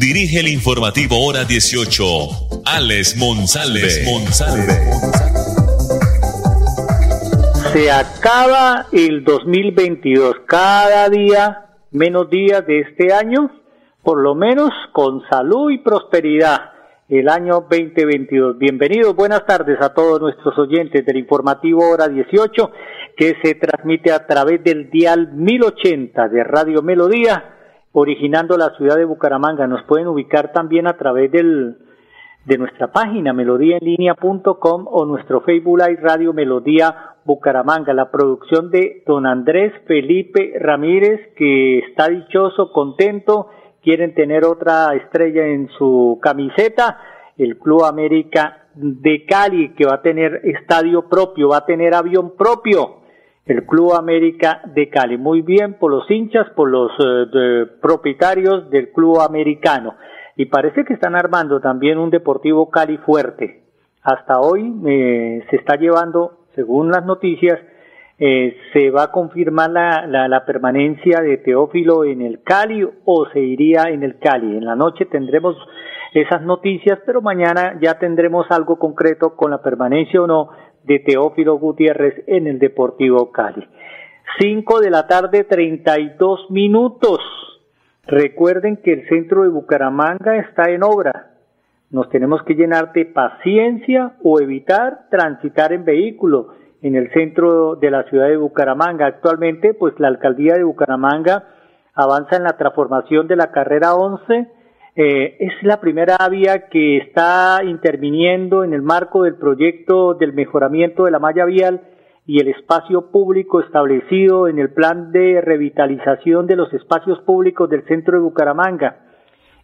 dirige el informativo Hora 18, Alex Monsalve. Se acaba el 2022. Cada día, menos días de este año, por lo menos con salud y prosperidad el año 2022. Bienvenidos, buenas tardes a todos nuestros oyentes del informativo Hora 18 que se transmite a través del dial 1080 de Radio Melodía, originando la ciudad de Bucaramanga. Nos pueden ubicar también a través del, de nuestra página melodíaenlínea.com o nuestro Facebook Live Radio Melodía Bucaramanga. La producción de don Andrés Felipe Ramírez, que está dichoso, contento quieren tener otra estrella en su camiseta, el Club América de Cali, que va a tener estadio propio, va a tener avión propio, el Club América de Cali. Muy bien por los hinchas, por los eh, propietarios del Club Americano. Y parece que están armando también un Deportivo Cali fuerte. Hasta hoy eh, se está llevando, según las noticias, eh, ¿Se va a confirmar la, la, permanencia de Teófilo en el Cali o se iría en el Cali? En la noche tendremos esas noticias, pero mañana ya tendremos algo concreto con la permanencia o no de Teófilo Gutiérrez en el Deportivo Cali. Cinco de la tarde, treinta y dos minutos. Recuerden que el centro de Bucaramanga está en obra. Nos tenemos que llenar de paciencia o evitar transitar en vehículo en el centro de la ciudad de Bucaramanga. Actualmente, pues la alcaldía de Bucaramanga avanza en la transformación de la carrera 11. Eh, es la primera vía que está interviniendo en el marco del proyecto del mejoramiento de la malla vial y el espacio público establecido en el plan de revitalización de los espacios públicos del centro de Bucaramanga.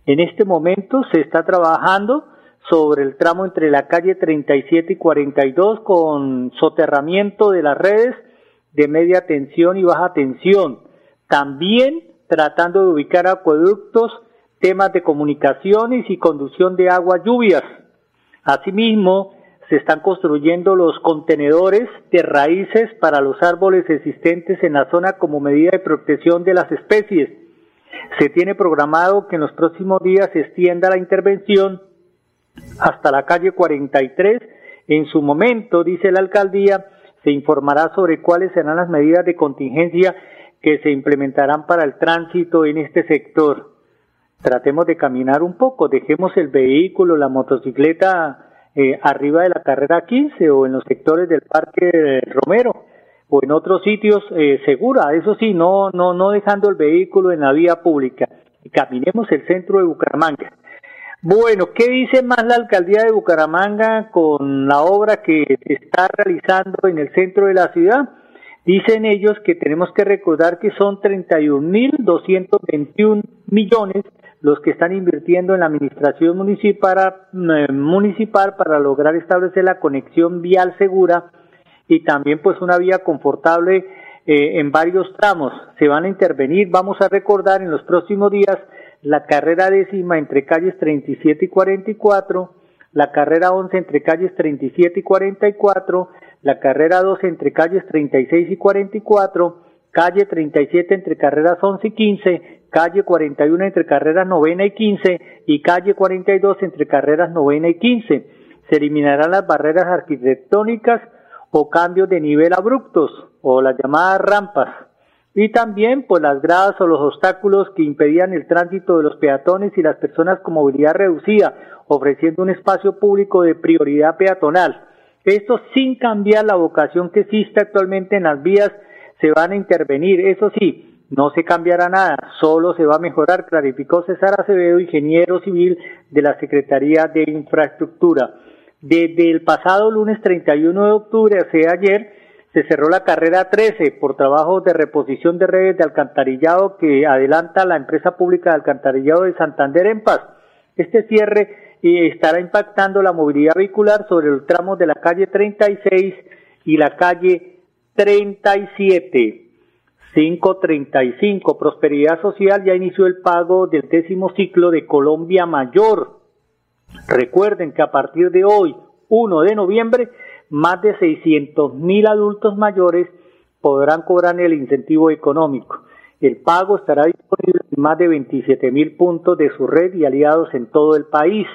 En este momento se está trabajando sobre el tramo entre la calle 37 y 42 con soterramiento de las redes de media tensión y baja tensión. También tratando de ubicar acueductos, temas de comunicaciones y conducción de agua lluvias. Asimismo, se están construyendo los contenedores de raíces para los árboles existentes en la zona como medida de protección de las especies. Se tiene programado que en los próximos días se extienda la intervención hasta la calle 43. En su momento, dice la alcaldía, se informará sobre cuáles serán las medidas de contingencia que se implementarán para el tránsito en este sector. Tratemos de caminar un poco, dejemos el vehículo, la motocicleta eh, arriba de la carrera 15 o en los sectores del Parque Romero o en otros sitios eh, segura, eso sí, no, no, no dejando el vehículo en la vía pública. Caminemos el centro de Bucaramanga. Bueno, ¿qué dice más la alcaldía de Bucaramanga con la obra que se está realizando en el centro de la ciudad? Dicen ellos que tenemos que recordar que son 31.221 millones los que están invirtiendo en la administración municipal, eh, municipal para lograr establecer la conexión vial segura y también pues una vía confortable eh, en varios tramos. Se van a intervenir, vamos a recordar en los próximos días la carrera décima entre calles 37 y 44, la carrera 11 entre calles 37 y 44, la carrera 12 entre calles 36 y 44, calle 37 entre carreras 11 y 15, calle 41 entre carreras novena y 15 y calle 42 entre carreras novena y 15. Se eliminarán las barreras arquitectónicas o cambios de nivel abruptos o las llamadas rampas y también pues las gradas o los obstáculos que impedían el tránsito de los peatones y las personas con movilidad reducida, ofreciendo un espacio público de prioridad peatonal. Esto sin cambiar la vocación que existe actualmente en las vías, se van a intervenir, eso sí, no se cambiará nada, solo se va a mejorar, clarificó César Acevedo, ingeniero civil de la Secretaría de Infraestructura. Desde el pasado lunes 31 de octubre, hace ayer, se cerró la carrera 13 por trabajo de reposición de redes de alcantarillado que adelanta la empresa pública de alcantarillado de Santander en Paz. Este cierre eh, estará impactando la movilidad vehicular sobre los tramos de la calle 36 y la calle 37. 535. Prosperidad Social ya inició el pago del décimo ciclo de Colombia Mayor. Recuerden que a partir de hoy, 1 de noviembre, más de 600 mil adultos mayores podrán cobrar el incentivo económico. El pago estará disponible en más de 27 mil puntos de su red y aliados en todo el país.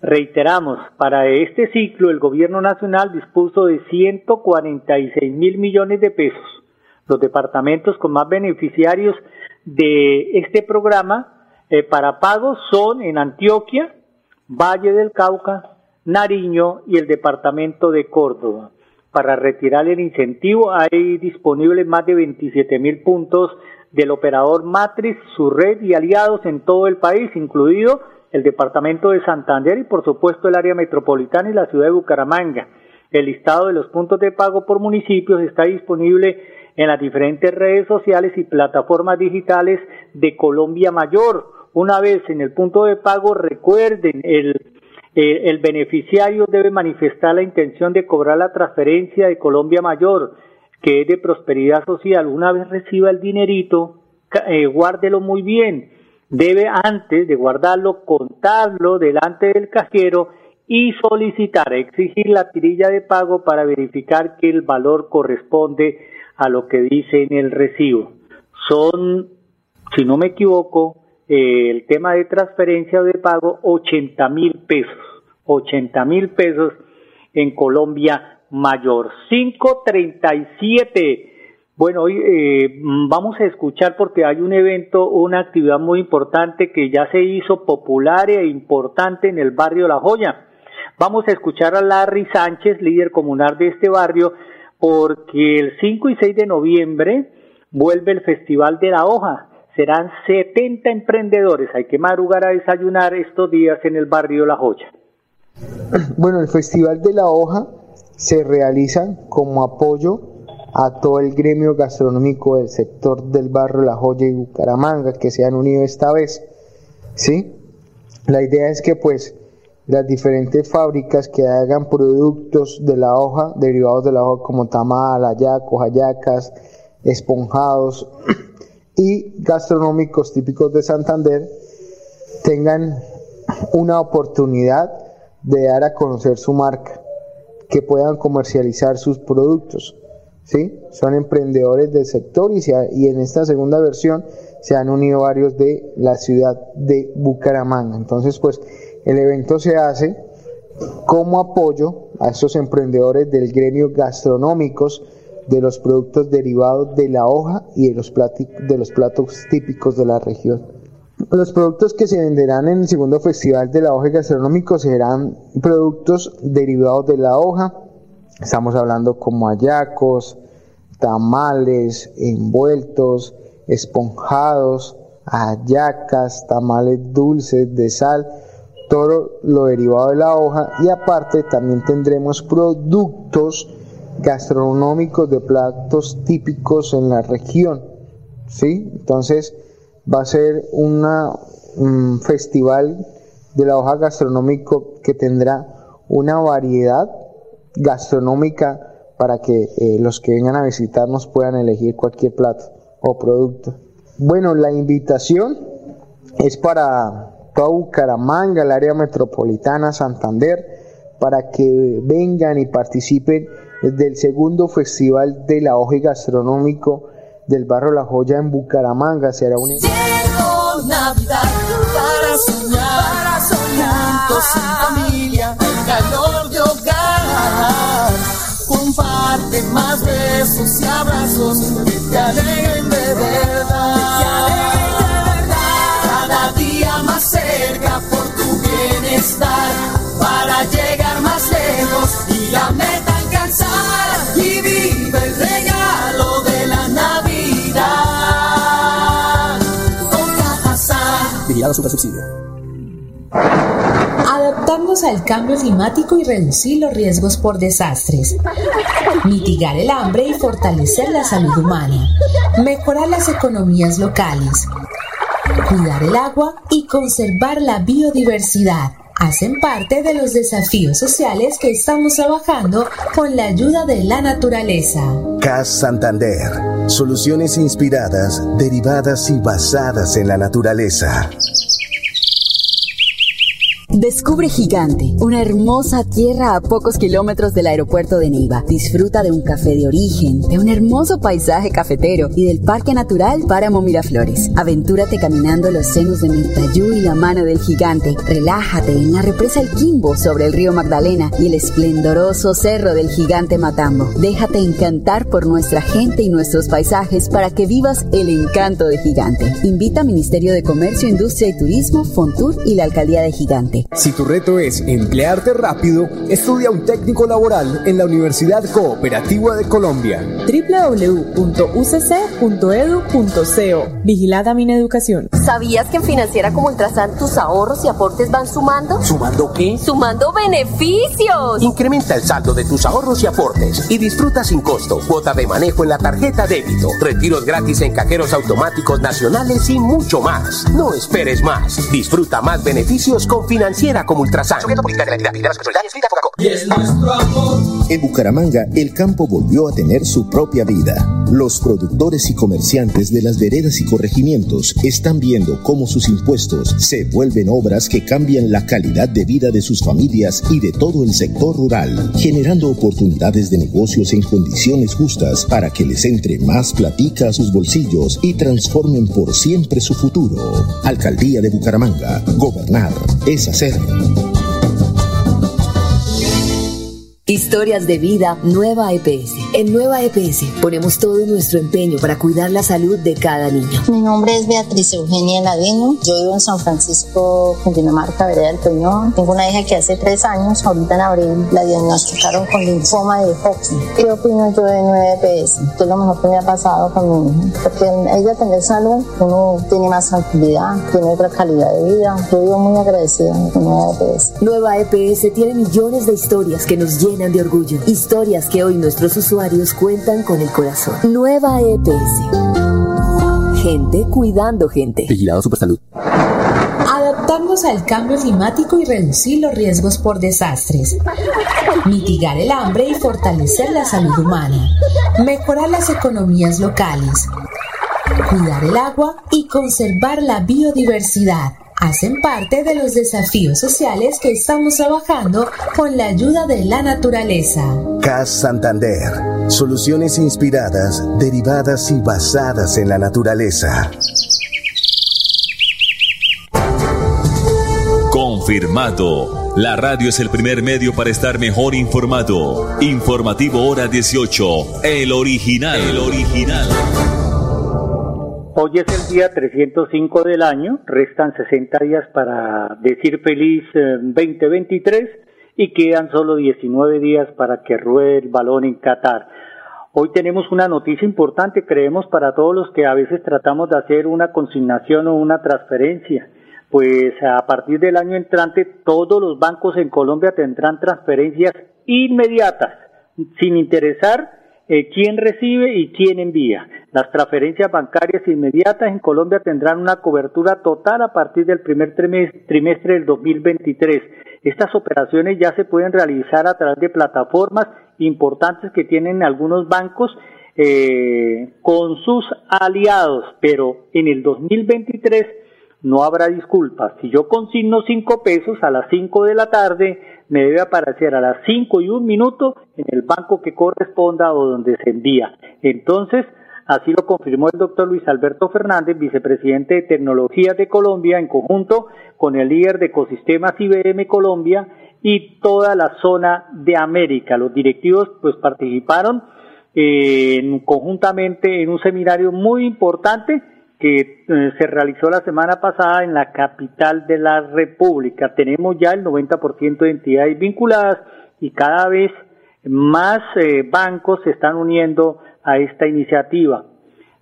Reiteramos, para este ciclo el gobierno nacional dispuso de 146 mil millones de pesos. Los departamentos con más beneficiarios de este programa eh, para pagos son en Antioquia, Valle del Cauca, Nariño y el departamento de Córdoba. Para retirar el incentivo hay disponibles más de 27 mil puntos del operador Matrix, su red y aliados en todo el país, incluido el departamento de Santander y por supuesto el área metropolitana y la ciudad de Bucaramanga. El listado de los puntos de pago por municipios está disponible en las diferentes redes sociales y plataformas digitales de Colombia Mayor. Una vez en el punto de pago, recuerden el el beneficiario debe manifestar la intención de cobrar la transferencia de Colombia Mayor, que es de prosperidad social. Una vez reciba el dinerito, eh, guárdelo muy bien. Debe antes de guardarlo, contarlo delante del cajero y solicitar, exigir la tirilla de pago para verificar que el valor corresponde a lo que dice en el recibo. Son, si no me equivoco, eh, el tema de transferencia de pago 80 mil pesos. 80 mil pesos en Colombia Mayor. 537. Bueno, hoy eh, vamos a escuchar porque hay un evento, una actividad muy importante que ya se hizo popular e importante en el barrio La Joya. Vamos a escuchar a Larry Sánchez, líder comunal de este barrio, porque el 5 y 6 de noviembre vuelve el Festival de la Hoja serán 70 emprendedores. Hay que madrugar a desayunar estos días en el barrio La Joya. Bueno, el Festival de la Hoja se realiza como apoyo a todo el gremio gastronómico del sector del barrio La Joya y Bucaramanga que se han unido esta vez. ¿Sí? La idea es que pues las diferentes fábricas que hagan productos de la hoja, derivados de la hoja como tamal, ayacos, hallacas, esponjados, y gastronómicos típicos de Santander tengan una oportunidad de dar a conocer su marca, que puedan comercializar sus productos. ¿Sí? Son emprendedores del sector y, y en esta segunda versión se han unido varios de la ciudad de Bucaramanga. Entonces, pues el evento se hace como apoyo a estos emprendedores del gremio gastronómicos de los productos derivados de la hoja y de los, de los platos típicos de la región. Los productos que se venderán en el segundo festival de la hoja gastronómico serán productos derivados de la hoja. Estamos hablando como ayacos, tamales, envueltos, esponjados, ayacas, tamales dulces de sal, todo lo derivado de la hoja y aparte también tendremos productos gastronómicos de platos típicos en la región. ¿sí? Entonces va a ser un festival de la hoja gastronómico que tendrá una variedad gastronómica para que eh, los que vengan a visitarnos puedan elegir cualquier plato o producto. Bueno, la invitación es para toda Bucaramanga, el área metropolitana, Santander, para que vengan y participen del segundo Festival de la Hoja Gastronómico del Barrio La Joya en Bucaramanga. Será un para más besos y abrazos que te alegren de verdad. Cada día más cerca por tu bienestar, para llegar más lejos y la meta y vive el regalo de la Navidad. Vigilado Super Subsidio. Adaptarnos al cambio climático y reducir los riesgos por desastres. Mitigar el hambre y fortalecer la salud humana. Mejorar las economías locales cuidar el agua y conservar la biodiversidad hacen parte de los desafíos sociales que estamos trabajando con la ayuda de la naturaleza. CAS Santander. Soluciones inspiradas, derivadas y basadas en la naturaleza. Descubre Gigante, una hermosa tierra a pocos kilómetros del aeropuerto de Neiva. Disfruta de un café de origen, de un hermoso paisaje cafetero y del Parque Natural Páramo Miraflores. Aventúrate caminando los senos de Mirtayú y la mano del gigante. Relájate en la represa El Quimbo sobre el río Magdalena y el esplendoroso cerro del gigante Matambo. Déjate encantar por nuestra gente y nuestros paisajes para que vivas el encanto de Gigante. Invita Ministerio de Comercio, Industria y Turismo, Fontur y la Alcaldía de Gigante. Si tu reto es emplearte rápido, estudia un técnico laboral en la Universidad Cooperativa de Colombia. www.ucc.edu.co Vigilada mi educación. ¿Sabías que en Financiera como Ultrasan tus ahorros y aportes van sumando? ¿Sumando qué? ¡Sumando beneficios! Incrementa el saldo de tus ahorros y aportes y disfruta sin costo cuota de manejo en la tarjeta débito, retiros gratis en cajeros automáticos nacionales y mucho más. No esperes más. Disfruta más beneficios con Financiera financiera como Ultrasan. En Bucaramanga, el campo volvió a tener su propia vida. Los productores y comerciantes de las veredas y corregimientos están viendo cómo sus impuestos se vuelven obras que cambian la calidad de vida de sus familias y de todo el sector rural, generando oportunidades de negocios en condiciones justas para que les entre más platica a sus bolsillos y transformen por siempre su futuro. Alcaldía de Bucaramanga. Gobernar es hacer sed. Historias de vida Nueva EPS. En Nueva EPS ponemos todo nuestro empeño para cuidar la salud de cada niño. Mi nombre es Beatriz Eugenia Ladino. Yo vivo en San Francisco, Cundinamarca, Vereda del Peñón. Tengo una hija que hace tres años, ahorita en abril, la diagnosticaron con linfoma de Hodgkin. ¿Qué opino yo de Nueva EPS? ¿Qué es lo mejor que me ha pasado con mi hija? Porque ella tener salud, uno tiene más tranquilidad, tiene otra calidad de vida. Yo vivo muy agradecida con Nueva EPS. Nueva EPS tiene millones de historias que nos llenan de orgullo. Historias que hoy nuestros usuarios cuentan con el corazón. Nueva EPS. Gente cuidando gente. Vigilado Supersalud. Adaptarnos al cambio climático y reducir los riesgos por desastres. Mitigar el hambre y fortalecer la salud humana. Mejorar las economías locales. Cuidar el agua y conservar la biodiversidad hacen parte de los desafíos sociales que estamos trabajando con la ayuda de la naturaleza. CAS Santander. Soluciones inspiradas, derivadas y basadas en la naturaleza. Confirmado. La radio es el primer medio para estar mejor informado. Informativo Hora 18. El original. El original. Hoy es el día 305 del año, restan 60 días para decir feliz 2023 eh, y quedan solo 19 días para que ruede el balón en Qatar. Hoy tenemos una noticia importante, creemos, para todos los que a veces tratamos de hacer una consignación o una transferencia. Pues a partir del año entrante todos los bancos en Colombia tendrán transferencias inmediatas, sin interesar eh, quién recibe y quién envía. Las transferencias bancarias inmediatas en Colombia tendrán una cobertura total a partir del primer trimestre del 2023. Estas operaciones ya se pueden realizar a través de plataformas importantes que tienen algunos bancos eh, con sus aliados, pero en el 2023 no habrá disculpas. Si yo consigno cinco pesos a las cinco de la tarde, me debe aparecer a las cinco y un minuto en el banco que corresponda o donde se envía. Entonces, así lo confirmó el doctor Luis Alberto Fernández, vicepresidente de Tecnologías de Colombia, en conjunto con el líder de ecosistemas IBM Colombia y toda la zona de América. Los directivos pues participaron eh, conjuntamente en un seminario muy importante que eh, se realizó la semana pasada en la capital de la República. Tenemos ya el 90% de entidades vinculadas y cada vez más eh, bancos se están uniendo a esta iniciativa.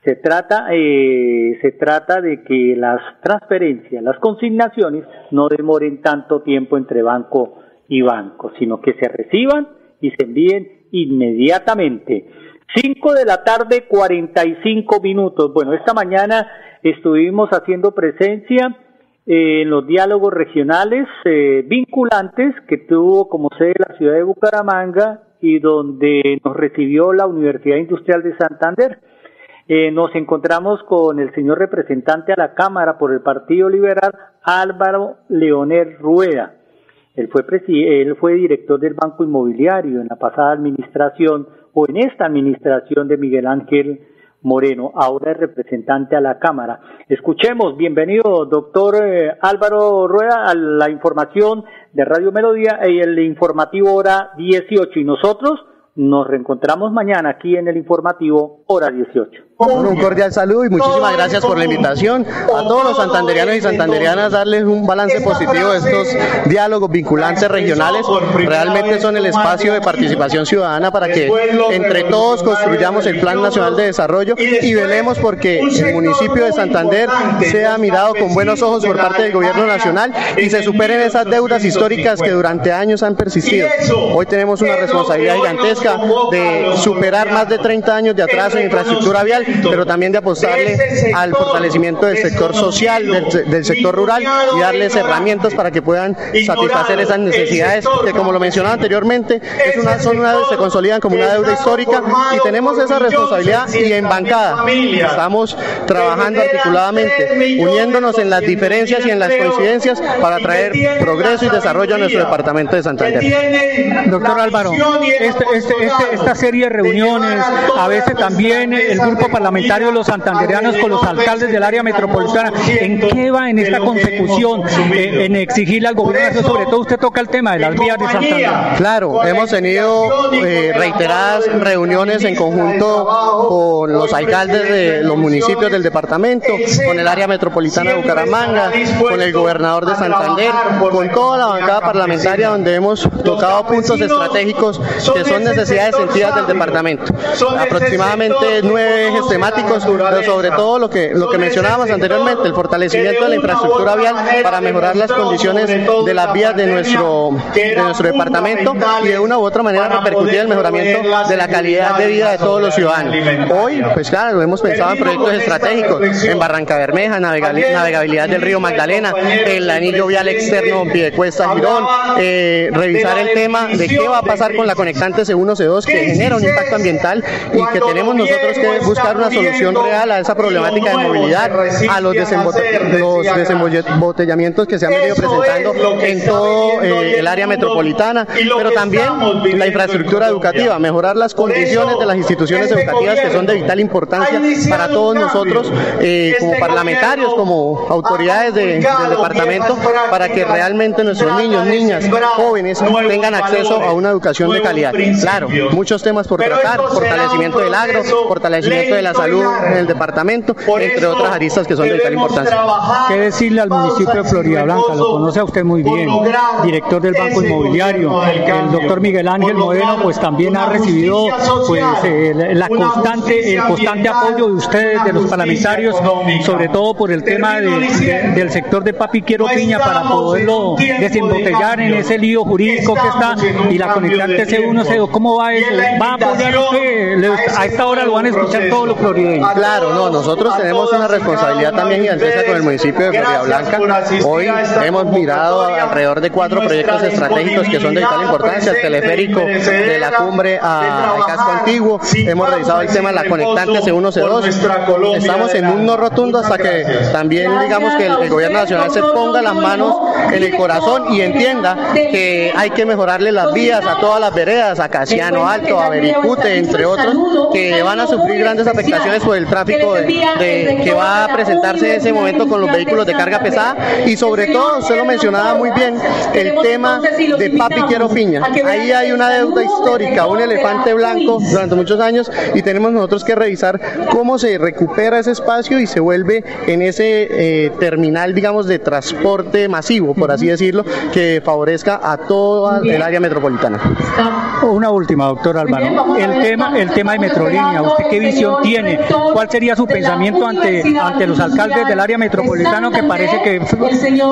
Se trata, eh, se trata de que las transferencias, las consignaciones no demoren tanto tiempo entre banco y banco, sino que se reciban y se envíen inmediatamente. 5 de la tarde, 45 minutos. Bueno, esta mañana estuvimos haciendo presencia en los diálogos regionales eh, vinculantes que tuvo como sede la ciudad de Bucaramanga y donde nos recibió la Universidad Industrial de Santander. Eh, nos encontramos con el señor representante a la Cámara por el Partido Liberal, Álvaro Leonel Rueda. Él fue, él fue director del Banco Inmobiliario en la pasada administración o en esta administración de Miguel Ángel Moreno, ahora es representante a la Cámara. Escuchemos, bienvenido doctor eh, Álvaro Rueda a la información de Radio Melodía y el informativo hora 18 y nosotros nos reencontramos mañana aquí en el informativo hora 18 un cordial saludo y muchísimas gracias por la invitación a todos los santanderianos y santanderianas darles un balance positivo de estos diálogos vinculantes regionales. Realmente son el espacio de participación ciudadana para que entre todos construyamos el Plan Nacional de Desarrollo y velemos porque el municipio de Santander sea mirado con buenos ojos por parte del gobierno nacional y se superen esas deudas históricas que durante años han persistido. Hoy tenemos una responsabilidad gigantesca de superar más de 30 años de atraso en infraestructura vial pero también de apostarle al fortalecimiento del sector social, del, sector rural y darles herramientas para que puedan satisfacer esas necesidades que como lo mencionaba anteriormente, es una, son una, se consolidan como una deuda histórica y tenemos esa responsabilidad y en bancada estamos trabajando articuladamente, uniéndonos en las diferencias y en las coincidencias para traer progreso y desarrollo a nuestro departamento de Santander. Doctor Álvaro, este, este, este, esta serie de reuniones, a veces también el grupo parlamentarios los santandereanos con los alcaldes del área metropolitana. ¿En qué va en esta consecución? Eh, en exigirle al gobierno, sobre todo usted toca el tema de las vías de Santander. Claro, hemos tenido eh, reiteradas reuniones en conjunto con los alcaldes de los municipios del departamento, con el área metropolitana de Bucaramanga, con el gobernador de Santander, con toda la bancada parlamentaria donde hemos tocado puntos estratégicos que son necesidades sentidas del departamento. Aproximadamente nueve ejes temáticos, pero sobre todo lo que, lo que mencionábamos anteriormente, el fortalecimiento de la infraestructura vial para mejorar las condiciones de las vías de nuestro, de nuestro departamento y de una u otra manera repercutir el mejoramiento de la calidad de vida de todos los ciudadanos. Hoy, pues claro, lo hemos pensado en proyectos estratégicos, en Barranca Bermeja, navegabilidad del río Magdalena, el anillo vial externo Piedecuesta Girón, eh, revisar el tema de qué va a pasar con la conectante C1 C2 que genera un impacto ambiental y que tenemos nosotros que buscar una solución real a esa problemática de movilidad, a los, desembotellamientos que se han venido presentando en todo eh, el área metropolitana, pero también la infraestructura educativa, mejorar las condiciones de las instituciones educativas que son de vital importancia para todos nosotros eh, como parlamentarios, como autoridades del departamento, para que realmente nuestros niños, niñas, jóvenes tengan acceso a una educación de calidad. Claro, muchos temas por tratar, fortalecimiento del agro, fortalecimiento de la salud en el departamento, entre otras aristas que son de vital importancia. ¿Qué decirle al municipio de Florida Blanca? Lo conoce a usted muy bien, director del Banco Inmobiliario. El doctor Miguel Ángel Moreno pues también ha recibido pues la constante, el constante apoyo de ustedes, de los parlamentarios, sobre todo por el tema del sector de Papi Quiero Piña para poderlo desembotellar en ese lío jurídico que está y la conectante C1 C2. ¿Cómo va eso? ¿Va a apoyar usted? A esta hora lo van a escuchar todos los Claro, no, nosotros tenemos una responsabilidad también gigantesca con el municipio de Florida Blanca. Hoy hemos mirado alrededor de cuatro proyectos estratégicos que son de vital importancia, el teleférico de la cumbre al casco antiguo, hemos revisado el tema de la conectante C1, C2, estamos en un no rotundo hasta que también digamos que el, gobierno nacional se ponga las manos en el corazón y entienda que hay que mejorarle las vías a todas las veredas, a Casiano Alto, a Bericute, entre otros, que van a sufrir grandes afectaciones por el tráfico de, que va a presentarse en ese momento con los vehículos de carga pesada y sobre todo, usted lo mencionaba muy bien, el tema de Papi Quiero Piña. Ahí hay una deuda histórica, un elefante blanco durante muchos años y tenemos nosotros que revisar cómo se recupera ese espacio y se vuelve en ese eh, terminal, digamos, de transporte masivo, por así decirlo, que favorezca a toda el área metropolitana. Una última, doctor Álvaro. El tema, el tema de Metrolínea, ¿usted qué visión tiene? ¿Cuál sería su pensamiento ante, ante los alcaldes del área metropolitana que parece que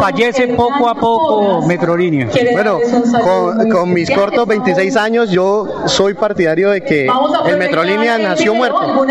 fallece poco a poco Metrolínea? Bueno, con, con mis cortos 26 años yo soy partidario de que el Metrolínea nació muerto.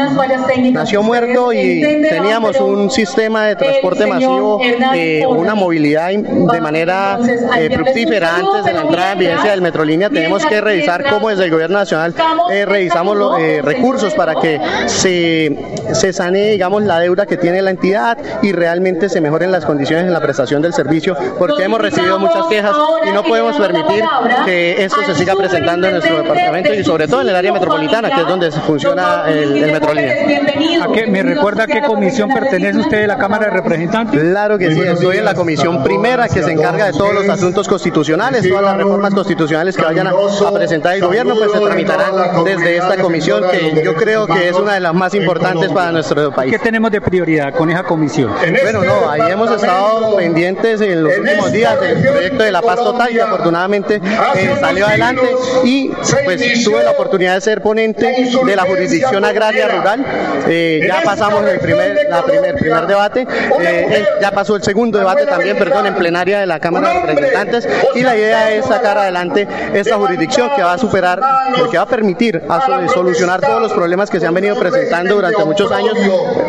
Nació muerto y teníamos un sistema de transporte masivo, eh, una movilidad de manera eh, fructífera antes de la entrada en vigencia del Metrolínea. Tenemos que revisar cómo desde el gobierno nacional eh, revisamos los recursos para que se, se sane, digamos, la deuda que tiene la entidad y realmente se mejoren las condiciones en la prestación del servicio, porque hemos recibido muchas quejas y no podemos permitir que esto se siga presentando en nuestro departamento y sobre todo en el área metropolitana, que es donde funciona el, el Metrolínea. ¿A qué, ¿Me recuerda a qué comisión pertenece usted de la Cámara de Representantes? Claro que sí, estoy en la comisión primera que se encarga de todos los asuntos constitucionales, todas las reformas constitucionales que vayan a, presentar el gobierno, pues se tramitarán desde esta comisión que yo creo que es una de las más importantes para nuestro país. ¿Qué tenemos de prioridad con esa comisión? Bueno, no, ahí hemos estado pendientes en los últimos días del proyecto de la paz total que afortunadamente eh, salió adelante y pues tuve la oportunidad de ser ponente de la jurisdicción agraria rural. Eh, ya pasamos el primer, la primer, primer debate, eh, ya pasó el segundo debate también, perdón, en plenaria de la Cámara de Representantes y la idea es sacar adelante esta jurisdicción que va a superar, que va a permitir a solucionar todos los problemas que se han venido presentando durante muchos años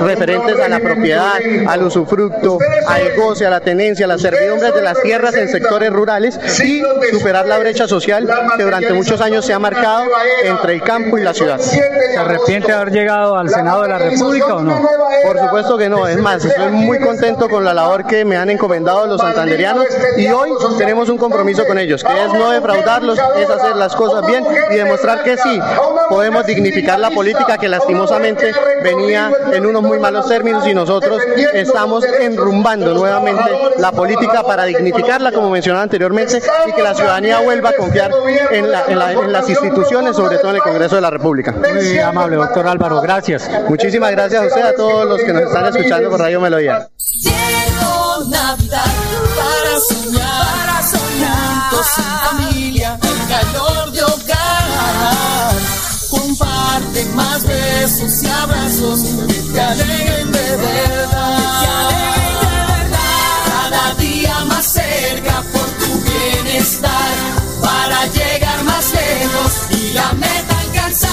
referentes a la propiedad, al usufructo, al goce, a la tenencia, a las servidumbres de las tierras en sectores rurales y superar la brecha social que durante muchos años se ha marcado entre el campo y la ciudad. ¿Se arrepiente de haber llegado al Senado de la República o no? Por supuesto que no, es más, estoy muy contento con la labor que me han encomendado los santanderianos y hoy tenemos un compromiso con ellos, que es no defraudarlos, es hacer las cosas bien y demostrar que sí, podemos dignificar la política que lastimosamente venía en unos muy malos términos y nosotros estamos enrumbando nuevamente la política para dignificarla, como mencionaba anteriormente, y que la ciudadanía vuelva a confiar en, las instituciones, sobre todo en el Congreso de la República. Muy amable, doctor Álvaro, gracias. Muchísimas gracias a usted, a todos los que nos están escuchando por Radio Melodía. Navidad para soñar, para soñar, juntos familia, el calor de hogar. Comparte más besos y abrazos que te alegren de verdad. Cada día más cerca por tu bienestar, para llegar más lejos y la meta alcanzar.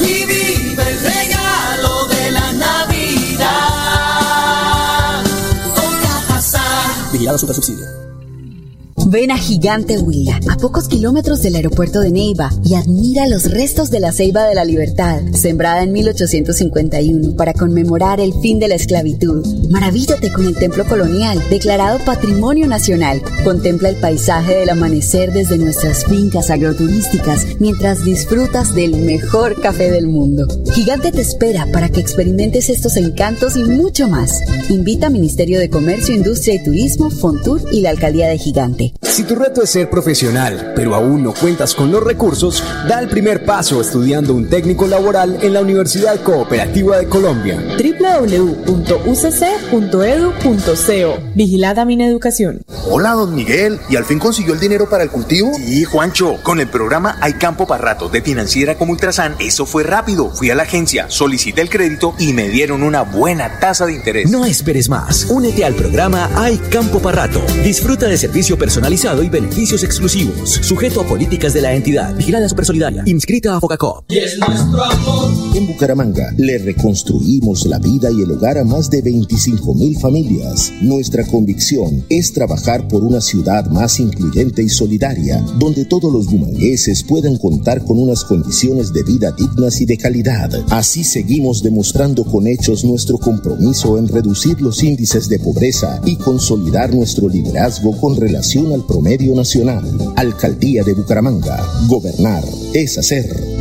Y vive el regalo de la Navidad. Con Cajazán. Vigilado Super Subsidio. Ven a Gigante Huila, a pocos kilómetros del aeropuerto de Neiva, y admira los restos de la Ceiba de la Libertad, sembrada en 1851 para conmemorar el fin de la esclavitud. Maravíllate con el templo colonial, declarado Patrimonio Nacional. Contempla el paisaje del amanecer desde nuestras fincas agroturísticas mientras disfrutas del mejor café del mundo. Gigante te espera para que experimentes estos encantos y mucho más. Invita a Ministerio de Comercio, Industria y Turismo, Fontur y la Alcaldía de Gigante. Si tu reto es ser profesional, pero aún no cuentas con los recursos, da el primer paso estudiando un técnico laboral en la Universidad Cooperativa de Colombia. www.ucc.edu.co Vigilada Mineducación. Hola, don Miguel. ¿Y al fin consiguió el dinero para el cultivo? Sí, Juancho. Con el programa Hay Campo para Rato de Financiera como Ultrasan, eso fue rápido. Fui a la agencia, solicité el crédito y me dieron una buena tasa de interés. No esperes más. Únete al programa Hay Campo para Rato. Disfruta de servicio personalizado y beneficios exclusivos. Sujeto a políticas de la entidad. Vigilada Supersolidaria. Inscrita a Focacop. Y es nuestro amor. En Bucaramanga le reconstruimos la vida y el hogar a más de 25 mil familias. Nuestra convicción es trabajar por una ciudad más incluyente y solidaria, donde todos los bumangueses puedan contar con unas condiciones de vida dignas y de calidad. Así seguimos demostrando con hechos nuestro compromiso en reducir los índices de pobreza y consolidar nuestro liderazgo con relación al promedio nacional. Alcaldía de Bucaramanga. Gobernar es hacer.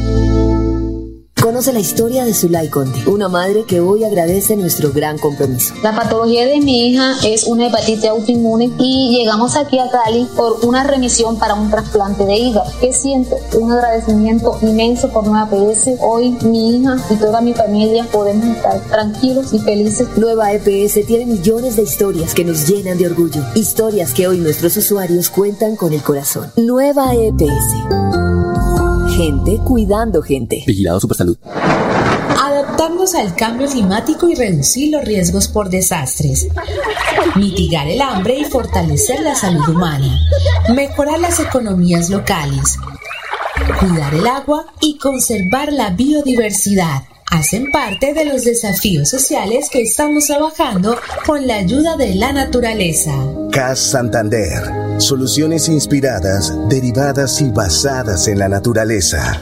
Conoce la historia de Zulay Conde, una madre que hoy agradece nuestro gran compromiso. La patología de mi hija es una hepatitis autoinmune y llegamos aquí a Cali por una remisión para un trasplante de hígado. ¿Qué siento? Un agradecimiento inmenso por Nueva EPS. Hoy mi hija y toda mi familia podemos estar tranquilos y felices. Nueva EPS tiene millones de historias que nos llenan de orgullo. Historias que hoy nuestros usuarios cuentan con el corazón. Nueva EPS Gente cuidando gente. Vigilado Supersalud. Adaptarnos al cambio climático y reducir los riesgos por desastres. Mitigar el hambre y fortalecer la salud humana. Mejorar las economías locales. Cuidar el agua y conservar la biodiversidad hacen parte de los desafíos sociales que estamos trabajando con la ayuda de la naturaleza. CAS Santander. Soluciones inspiradas, derivadas y basadas en la naturaleza.